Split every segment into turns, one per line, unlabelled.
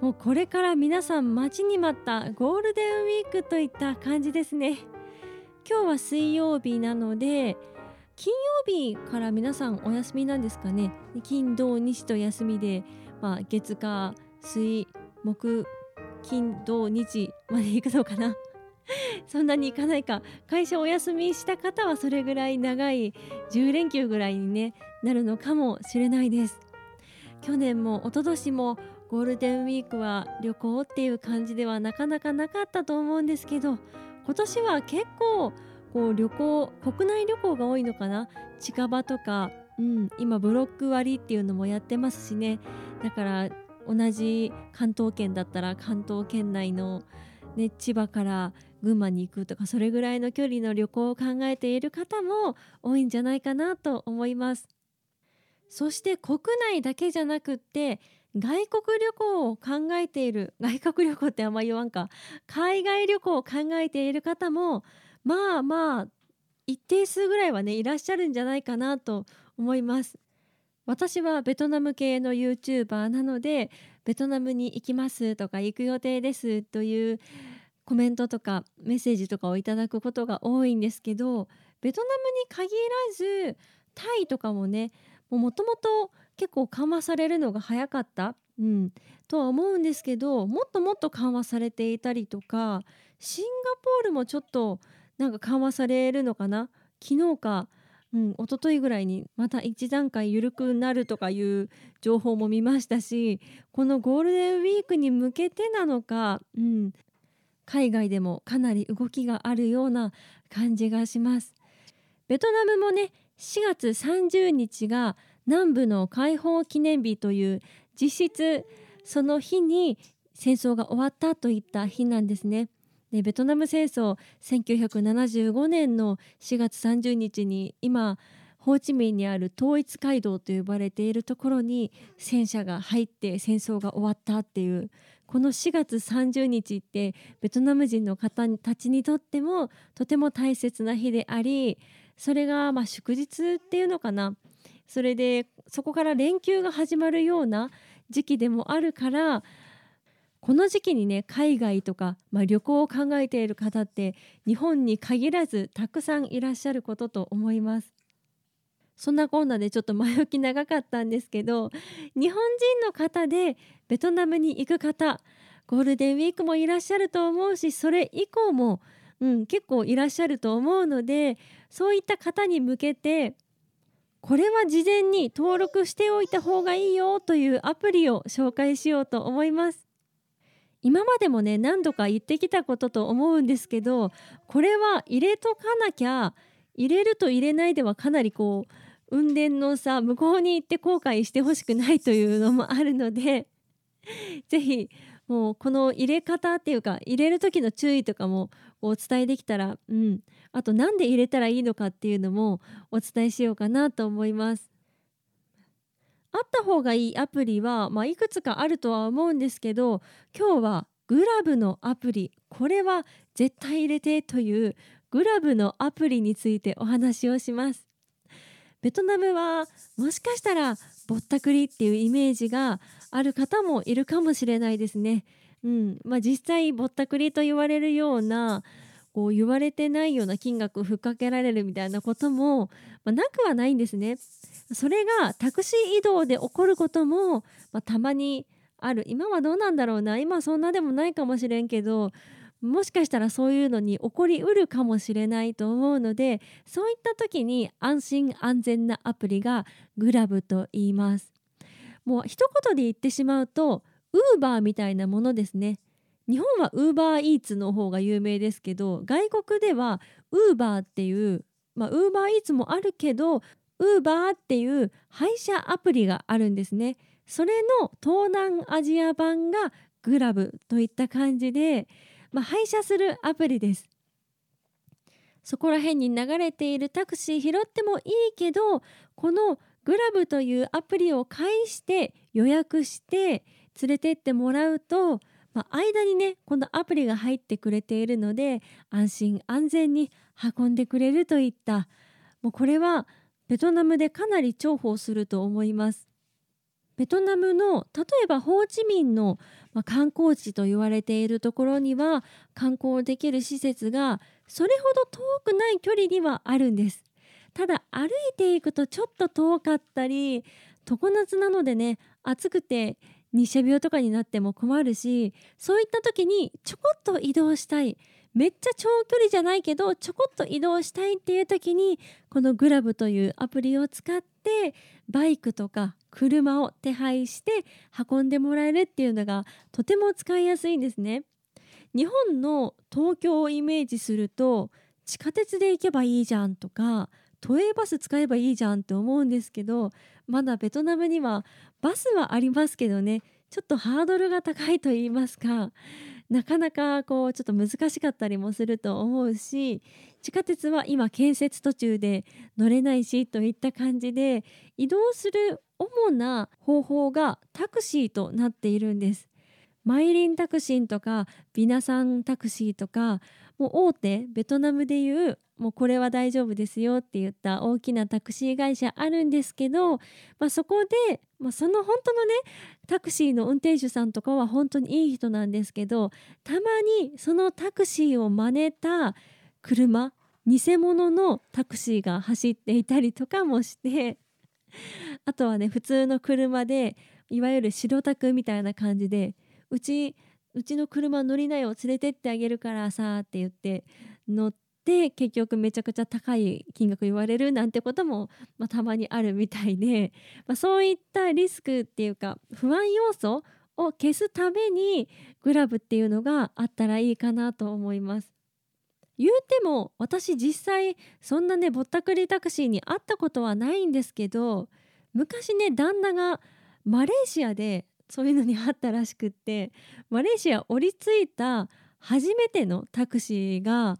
もうこれから皆さん待ちに待ったゴールデンウィークといった感じですね。今日は水曜日なので金曜日から皆さんお休みなんですかね。金土日と休みで、まあ、月火水木金土日まで行くのかな。そんなに行かないか。会社お休みした方はそれぐらい長い10連休ぐらいに、ね、なるのかもしれないです。去年も一昨年もゴールデンウィークは旅行っていう感じではなかなかなかったと思うんですけど今年は結構こう旅行国内旅行が多いのかな？近場とか、うん、今ブロック割っていうのもやってますしねだから同じ関東圏だったら関東圏内の、ね、千葉から群馬に行くとかそれぐらいの距離の旅行を考えている方も多いんじゃないかなと思います。そして国内だけじゃなくって外国旅行を考えている 外国旅行ってあんま言わんか。海外旅行を考えている方もまあまあ一定数ぐらいはねいらっしゃるんじゃないかなと思います。私はベトナム系の YouTuber なのでベトナムに行きますとか行く予定ですというコメントとかメッセージとかをいただくことが多いんですけどベトナムに限らずタイとかもねもともと結構緩和されるのが早かった、うん、とは思うんですけどもっともっと緩和されていたりとかシンガポールもちょっとなんか緩和されるのかな？昨日か、うん、一昨日ぐらいにまた一段階緩くなるとかいう情報も見ましたしこのゴールデンウィークに向けてなのか、うん、海外でもかなり動きがあるような感じがします。ベトナムもね4月30日が南部の解放記念日という実質その日に戦争が終わったといった日なんですね。でベトナム戦争1975年の4月30日に今ホーチミンにある統一街道と呼ばれているところに戦車が入って戦争が終わったっていうこの4月30日ってベトナム人の方たちにとってもとても大切な日でありそれがま祝日っていうのかなそれでそこから連休が始まるような時期でもあるからこの時期にね海外とか、まあ、旅行を考えている方って日本に限らずたくさんいらっしゃることと思います。そんなこんなでちょっと前置き長かったんですけど 日本人の方でベトナムに行く方ゴールデンウィークもいらっしゃると思うしそれ以降も、うん、結構いらっしゃると思うのでそういった方に向けてこれは事前に登録しておいた方がいいよというアプリを紹介しようと思います。今までもね何度か言ってきたことと思うんですけどこれは入れとかなきゃ入れると入れないではかなりこう運転のさ向こうに行って後悔してほしくないというのもあるので 是非もうこの入れ方っていうか入れる時の注意とかもお伝えできたら、うん、あと何で入れたらいいのかっていうのもお伝えしようかなと思います。あった方がいいアプリは、まあ、いくつかあるとは思うんですけど今日はグラブのアプリこれは絶対入れてというグラブのアプリについてお話をします。ベトナムはもしかしたらぼったくりっていうイメージがある方もいるかもしれないですね。うんまあ、実際ぼったくりと言われるようなこう言われてないような金額をふっかけられるみたいなことも、ま、なくはないんですね。それがタクシー移動で起こることも、まあ、たまにある今はどうなんだろうな今はそんなでもないかもしれんけどもしかしたらそういうのに起こりうるかもしれないと思うのでそういった時に安心安全なアプリがグラブと言います。もう一言で言ってしまうとウーバーみたいなものですね。日本はウーバーイーツの方が有名ですけど外国ではウーバーっていうまあウーバーイーツもあるけどウーバーっていう配車アプリがあるんですね。それの東南アジア版がグラブといった感じで、まあ、配車するアプリですそこら辺に流れているタクシー拾ってもいいけどこのグラブというアプリを介して予約して連れてってもらうと、まあ、間にねこのアプリが入ってくれているので安心安全に運んでくれるといったもうこれはベトナムでかなり重宝すると思います。ベトナムの例えばホーチミンの、まあ、観光地と言われているところには観光できる施設がそれほど遠くない距離にはあるんです。ただ歩いていくとちょっと遠かったり常夏なのでね暑くて日射病とかになっても困るしそういった時にちょこっと移動したいめっちゃ長距離じゃないけどちょこっと移動したいっていう時にこのグラブというアプリを使ってバイクとか車を手配して運んでもらえるっていうのがとても使いやすいんですね。日本の東京をイメージすると地下鉄で行けばいいじゃんとか都営バス使えばいいじゃんって思うんですけどまだベトナムにはバスはありますけどねちょっとハードルが高いと言いますかなかなかこうちょっと難しかったりもすると思うし地下鉄は今建設途中で乗れないしといった感じで移動する主な方法がタクシーとなっているんです。マイリンタクシーとかビナサンタクシーとかもう大手ベトナムでいうもうこれは大丈夫ですよって言った大きなタクシー会社あるんですけど、まあ、そこで、まあ、その本当のねタクシーの運転手さんとかは本当にいい人なんですけどたまにそのタクシーを真似た車偽物のタクシーが走っていたりとかもしてあとはね普通の車でいわゆる白タクみたいな感じでうちうちの車乗りなよ連れてってあげるからさって言って乗って結局めちゃくちゃ高い金額言われるなんてことも、まあ、たまにあるみたいで、まあ、そういったリスクっていうか不安要素を消すためにグラブっていうのがあったらいいかなと思います。言うても私実際そんなねぼったくりタクシーに会ったことはないんですけど昔ね旦那がマレーシアでそういうのにあったらしくってマレーシア降り着いた初めてのタクシーが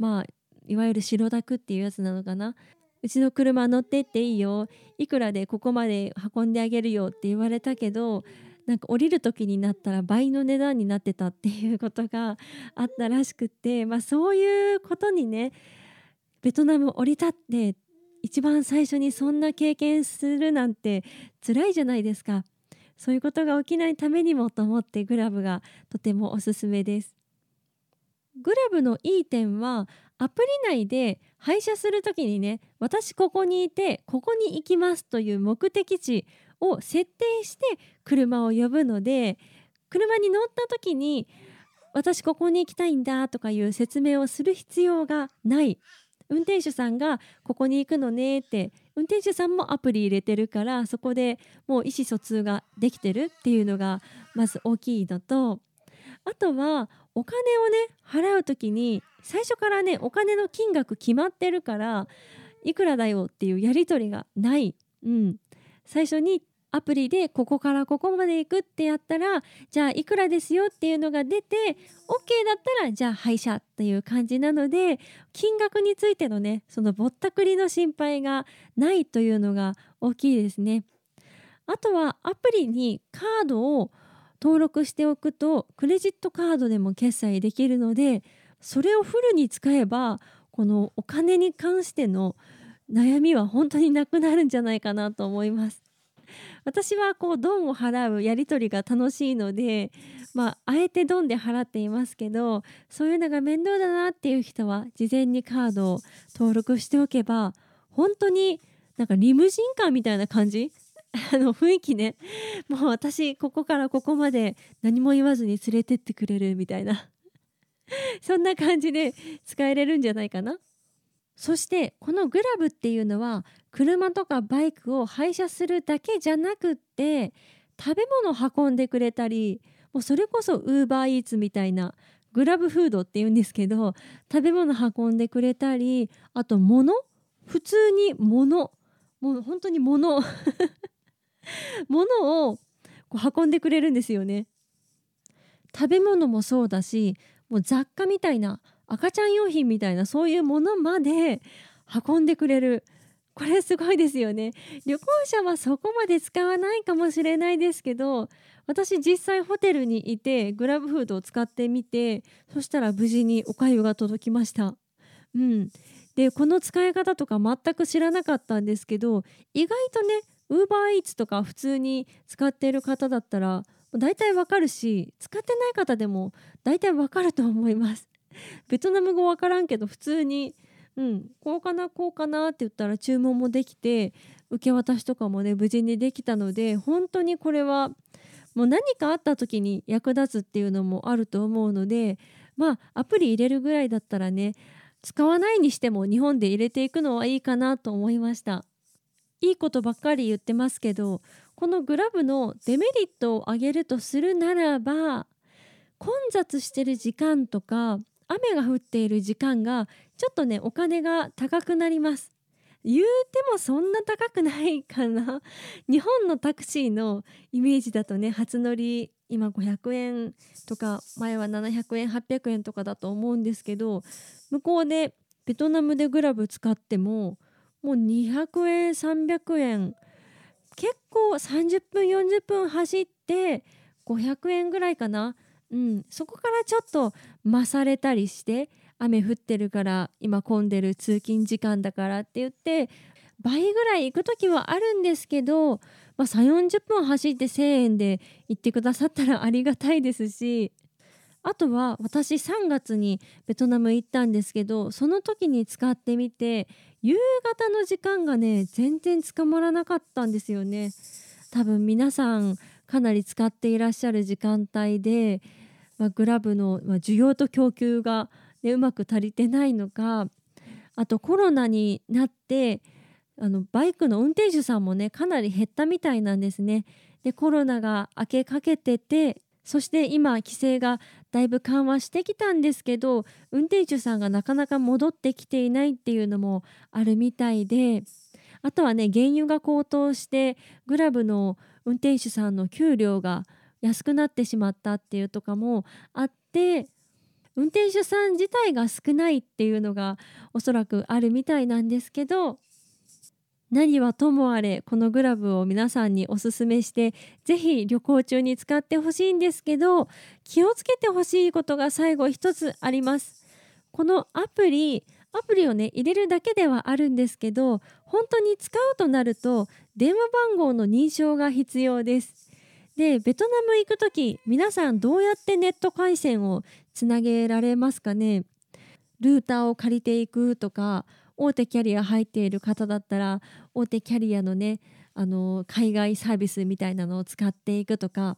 まあいわゆる白タクっていうやつなのかなうちの車乗ってっていいよいくらでここまで運んであげるよって言われたけどなんか降りる時になったら倍の値段になってたっていうことがあったらしくて、まあ、そういうことにねベトナム降り立って一番最初にそんな経験するなんて辛いじゃないですか。そういうことが起きないためにもと思ってグラブがとてもおすすめです。グラブのいい点はアプリ内で配車する時にね私ここにいてここに行きますという目的地を設定して車を呼ぶので車に乗った時に私ここに行きたいんだとかいう説明をする必要がない運転手さんがここに行くのねって運転手さんもアプリ入れてるからそこでもう意思疎通ができてるっていうのがまず大きいのとあとはお金をね払う時に最初からねお金の金額決まってるからいくらだよっていうやり取りがない、うん、最初にアプリでここからここまで行くってやったらじゃあいくらですよっていうのが出て OK だったらじゃあ配車っていう感じなので金額についてのねそのぼったくりの心配がないというのが大きいですね。あとはアプリにカードを登録しておくとクレジットカードでも決済できるのでそれをフルに使えばこのお金に関しての悩みは本当になくなるんじゃないかなと思います。私はこうドンを払うやり取りが楽しいので、まあ、あえてドンで払っていますけどそういうのが面倒だなっていう人は事前にカードを登録しておけば本当になんかリムジンカーみたいな感じ？あの雰囲気ね。もう私ここからここまで何も言わずに連れてってくれるみたいな。そんな感じで使えれるんじゃないかな。そしてこのグラブっていうのは車とかバイクを配車するだけじゃなくって食べ物を運んでくれたりもうそれこそウーバーイーツみたいなグラブフードっていうんですけど食べ物運んでくれたりあと物普通に物もう本当に物 物をこう運んでくれるんですよね。食べ物もそうだしもう雑貨みたいな赤ちゃん用品みたいなそういうものまで運んでくれる。これすごいですよね。旅行者はそこまで使わないかもしれないですけど私実際ホテルにいてグラブフードを使ってみてそしたら無事におかゆが届きました。うん。でこの使い方とか全く知らなかったんですけど意外とねウーバーイーツとか普通に使っている方だったら大体わかるし使ってない方でも大体わかると思います。ベトナム語わからんけど普通にうんこうかなこうかなって言ったら注文もできて受け渡しとかもね無事にできたので本当にこれはもう何かあった時に役立つっていうのもあると思うのでまあアプリ入れるぐらいだったらね使わないにしても日本で入れていくのはいいかなと思いました。いいことばっかり言ってますけどこのグラブのデメリットを挙げるとするならば混雑してる時間とか雨が降っている時間がちょっとねお金が高くなります。言うてもそんな高くないかな。日本のタクシーのイメージだとね初乗り今500円とか前は700円800円とかだと思うんですけど向こうでベトナムでグラブ使ってももう200円300円結構30分40分走って500円ぐらいかな、うん、そこからちょっと増されたりして雨降ってるから今混んでる通勤時間だからって言って倍ぐらい行く時はあるんですけど、まあ、3 4 0分走って1,000円で行ってくださったらありがたいですしあとは私3月にベトナム行ったんですけどその時に使ってみて夕方の時間がね全然捕まらなかったんですよね。多分皆さんかなり使っていらっしゃる時間帯で、まあ、グラブの、ま、需要と供給が、ね、うまく足りてないのかあとコロナになってあのバイクの運転手さんもねかなり減ったみたいなんですね。でコロナが明けかけててそして今規制がだいぶ緩和してきたんですけど運転手さんがなかなか戻ってきていないっていうのもあるみたいであとはね原油が高騰してグラブの運転手さんの給料が安くなってしまったっていうとかもあって運転手さん自体が少ないっていうのがおそらくあるみたいなんですけど何はともあれこのグラブを皆さんにおすすめして是非旅行中に使ってほしいんですけど気をつけてほしいことが最後一つあります。このアプリアプリをね入れるだけではあるんですけど本当に使うとなると電話番号の認証が必要です。でベトナム行く時皆さんどうやってネット回線をつなげられますかね？ルーターを借りていくとか大手キャリア入っている方だったら大手キャリアのねあの海外サービスみたいなのを使っていくとか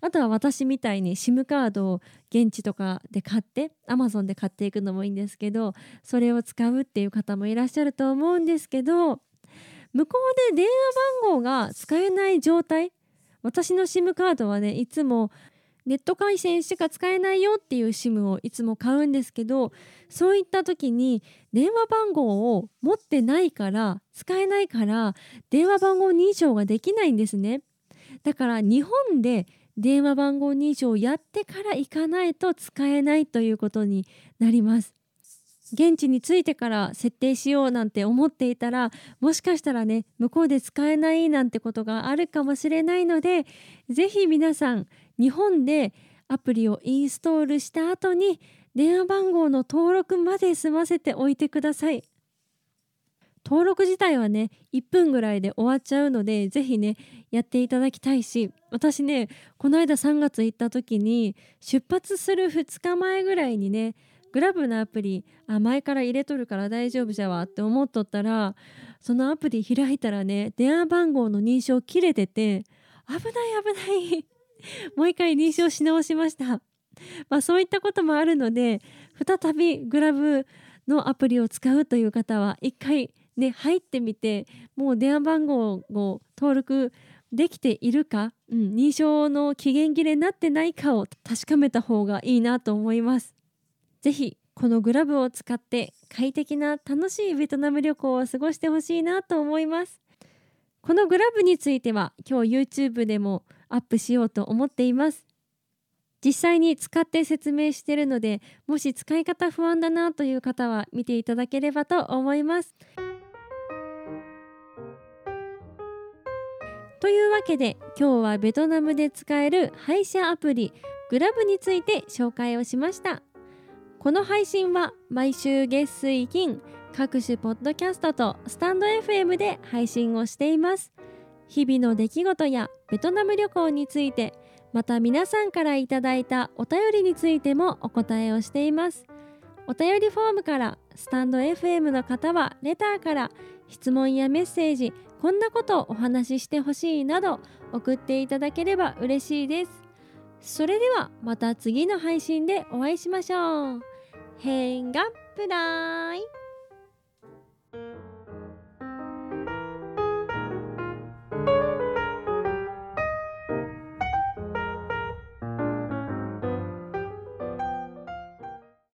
あとは私みたいに SIM カードを現地とかで買って Amazon で買っていくのもいいんですけどそれを使うっていう方もいらっしゃると思うんですけど向こうで電話番号が使えない状態私の SIM カードはねいつもネット回線しか使えないよっていう SIM をいつも買うんですけどそういった時に電話番号を持ってないから使えないから電話番号認証ができないんですね。だから日本で電話番号認証をやってから行かないと使えないということになります。現地に着いてから設定しようなんて思っていたらもしかしたらね向こうで使えないなんてことがあるかもしれないので是非皆さん日本でアプリをインストールした後に電話番号の登録まで済ませておいてください。登録自体はね1分ぐらいで終わっちゃうので是非ねやっていただきたいし私ねこの間3月行った時に出発する2日前ぐらいにねグラブのアプリあ前から入れとるから大丈夫じゃわって思っとったらそのアプリ開いたらね電話番号の認証切れてて危ない危ない もう一回認証し直しました。まあ、そういったこともあるので再びグラブのアプリを使うという方は一回ね入ってみてもう電話番号を登録できているか、うん、認証の期限切れになってないかを確かめた方がいいなと思います。ぜひこのグラブを使って快適な楽しいベトナム旅行を過ごしてほしいなと思います。このグラブについては今日 YouTube でもアップしようと思っています実際に使って説明しているのでもし使い方不安だなという方は見ていただければと思います。というわけで今日はベトナムで使える配車アプリグラブについて紹介をしましたこの配信は毎週月水金各種ポッドキャストとスタンド FM で配信をしています。日々の出来事やベトナム旅行についてまた皆さんからいただいたお便りについてもお答えをしています。お便りフォームからスタンド FM の方はレターから質問やメッセージこんなことをお話ししてほしいなど送っていただければ嬉しいです。それではまた次の配信でお会いしましょう。変がプライ